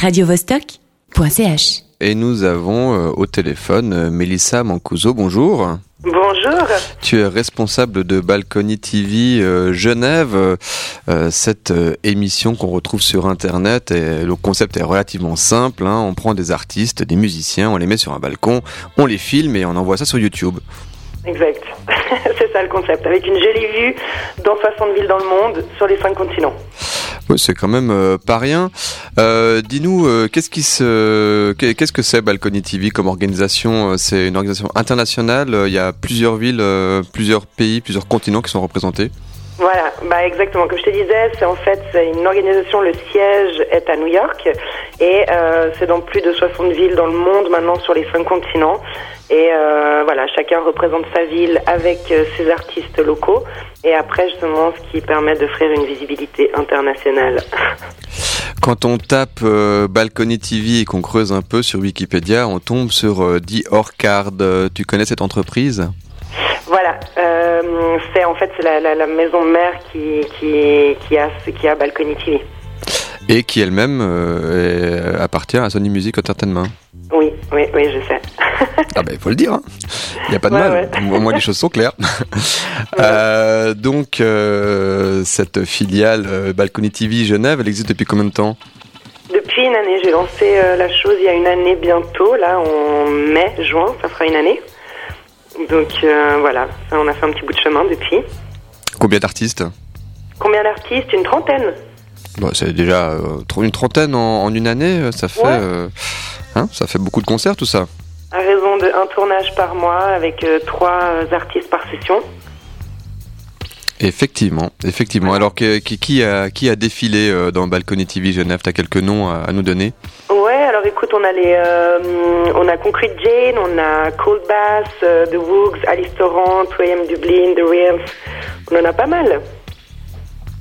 radiovostok.ch. Et nous avons euh, au téléphone euh, Mélissa Mancuso. Bonjour. Bonjour. Tu es responsable de Balcony TV euh, Genève, cette émission qu'on retrouve sur Internet. Et le concept est relativement simple. hein. On prend des artistes, des musiciens, on les met sur un balcon, on les filme et on envoie ça sur YouTube. Exact. C'est ça le concept. Avec une jolie vue dans 60 villes dans le monde, sur les 5 continents. Ouais, c'est quand même euh, pas rien. Euh, Dis-nous, euh, qu'est-ce qui se, qu'est- qu'est-ce que c'est Balcony TV comme organisation C'est une organisation internationale. Il y a plusieurs villes, plusieurs pays, plusieurs continents qui sont représentés. Voilà, bah exactement. Comme je te disais, c'est en fait une organisation. Le siège est à New York et euh, c'est dans plus de 60 villes dans le monde maintenant sur les 5 continents. Et euh, voilà, chacun représente sa ville avec euh, ses artistes locaux. Et après, justement, ce qui permet d'offrir une visibilité internationale. Quand on tape euh, Balcony TV et qu'on creuse un peu sur Wikipédia, on tombe sur euh, The Orchard. Tu connais cette entreprise? Voilà, euh, c'est en fait c'est la, la, la maison mère qui, qui, qui, a, qui a Balcony TV. et qui elle-même euh, est- appartient à Sony Music Entertainment. Oui, oui, oui, je sais. Ah ben il faut le dire, il n'y a pas de Ouais, mal, au moins les choses sont claires. Euh, donc euh, cette filiale euh, Balcony TV Genève, elle existe depuis combien de temps? Depuis une année, j'ai lancé euh, la chose il y a une année bientôt, là en mai, juin, ça fera une année. Donc euh, voilà, ça, on a fait un petit bout de chemin depuis. Combien d'artistes Combien d'artistes? Une trentaine. Bon, C'est déjà euh, une trentaine en, en une année, euh, ça fait, Ouais. hein, ça fait beaucoup de concerts tout ça. À raison de un tournage par mois avec trois artistes par session. Effectivement, effectivement. Alors que- qui, qui a, qui a défilé dans Balcony TV Genève? T'as quelques noms à, à nous donner? Ouais, alors écoute, on a les, euh, on a Concrete Jane, on a Cold Bass, euh, The Woogs, Alice Torrent, 2AM Dublin, The Reals. On en a pas mal.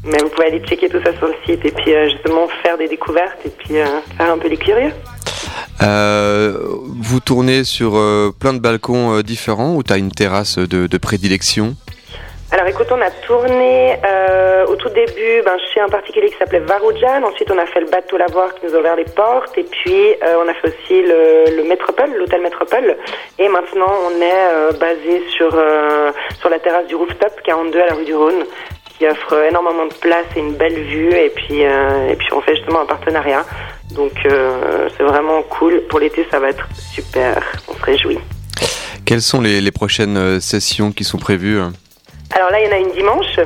Mais vous pouvez aller checker tout ça sur le site et puis euh, justement faire des découvertes et puis faire un peu les curieux. Vous tournez sur plein de balcons différents ou t'as une terrasse de prédilection? Alors écoute, on a tourné euh, au tout début ben, chez un particulier qui s'appelait Varoujan. Ensuite, on a fait le bateau Lavoir qui nous a ouvert les portes. Et puis, euh, on a fait aussi le, le Métropole, l'hôtel Métropole. Et maintenant, on est euh, basé sur, euh, sur la terrasse du rooftop 42 à la rue du Rhône qui offre énormément de place et une belle vue. Et puis, euh, et puis on fait justement un partenariat. Donc, euh, c'est vraiment cool. Pour l'été, ça va être super. On se réjouit. Quelles sont les, les prochaines sessions qui sont prévues Alors là, il y en a une dimanche.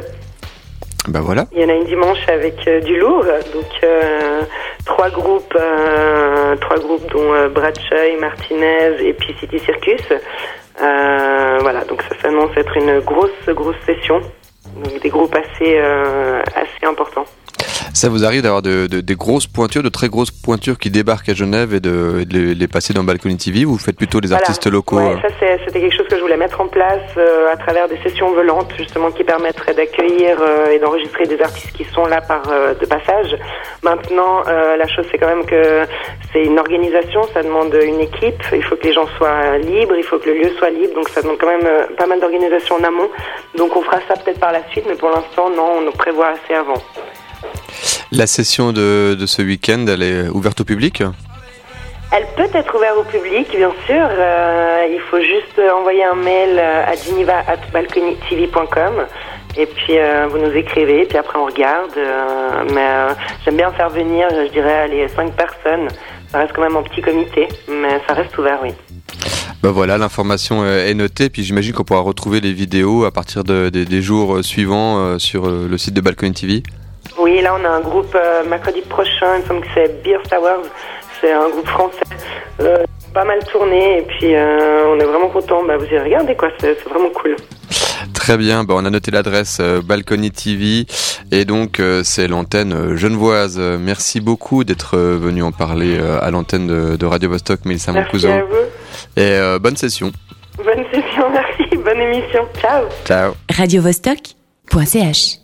Ben voilà. Il y en a une dimanche avec euh, du lourd, donc euh, trois groupes, euh, trois groupes dont Bradsheuil, Martinez et puis City Circus. Voilà, donc ça s'annonce être une grosse, grosse session. Donc des groupes assez, assez importants. Ça vous arrive d'avoir de, de- des grosses pointures, de très grosses pointures qui débarquent à Genève et de, et de les, les passer dans Balcony TV ou vous faites plutôt Voilà. artistes locaux Ouais, euh ça c'est- c'était quelque chose que je voulais mettre en place euh, à travers des sessions volantes justement qui permettraient d'accueillir euh, et d'enregistrer des artistes qui sont là par euh, de passage. Maintenant, euh, la chose c'est quand même que c'est une organisation, ça demande une équipe, il faut que les gens soient libres, il faut que le lieu soit libre, donc ça demande quand même euh, pas mal d'organisation en amont. Donc on fera ça peut-être par la suite, mais pour l'instant non, on prévoit assez avant. La session de, de ce week-end, elle est ouverte au public Elle peut être ouverte au public, bien sûr. Euh, il faut juste envoyer un mail euh, à geneva.balconytv.com et puis euh, vous nous écrivez, puis après on regarde. euh, mais j'aime bien faire venir, je dirais, les cinq personnes. Ça reste quand même en petit comité, mais ça reste ouvert, oui. Ben voilà, l'information est notée, puis j'imagine qu'on pourra retrouver les vidéos à partir de- des- des jours suivants sur le site de Balcony TV. Oui, là on a un groupe euh, mercredi prochain, il me semble que c'est Beer Towers, c'est un groupe français. Euh, pas mal tourné et puis euh, on est vraiment content. Bah, vous y regardez quoi, c'est c'est vraiment cool. Très bien, ben on a noté l'adresse euh, Balcony TV et donc euh, c'est l'antenne genevoise. Merci beaucoup d'être euh, venu en parler euh, à l'antenne de, de Radio Vostok, Mélissa Merci Mancuso. à vous. Et euh, bonne session. Bonne session, merci, bonne émission. Ciao. Ciao. radiovostok.ch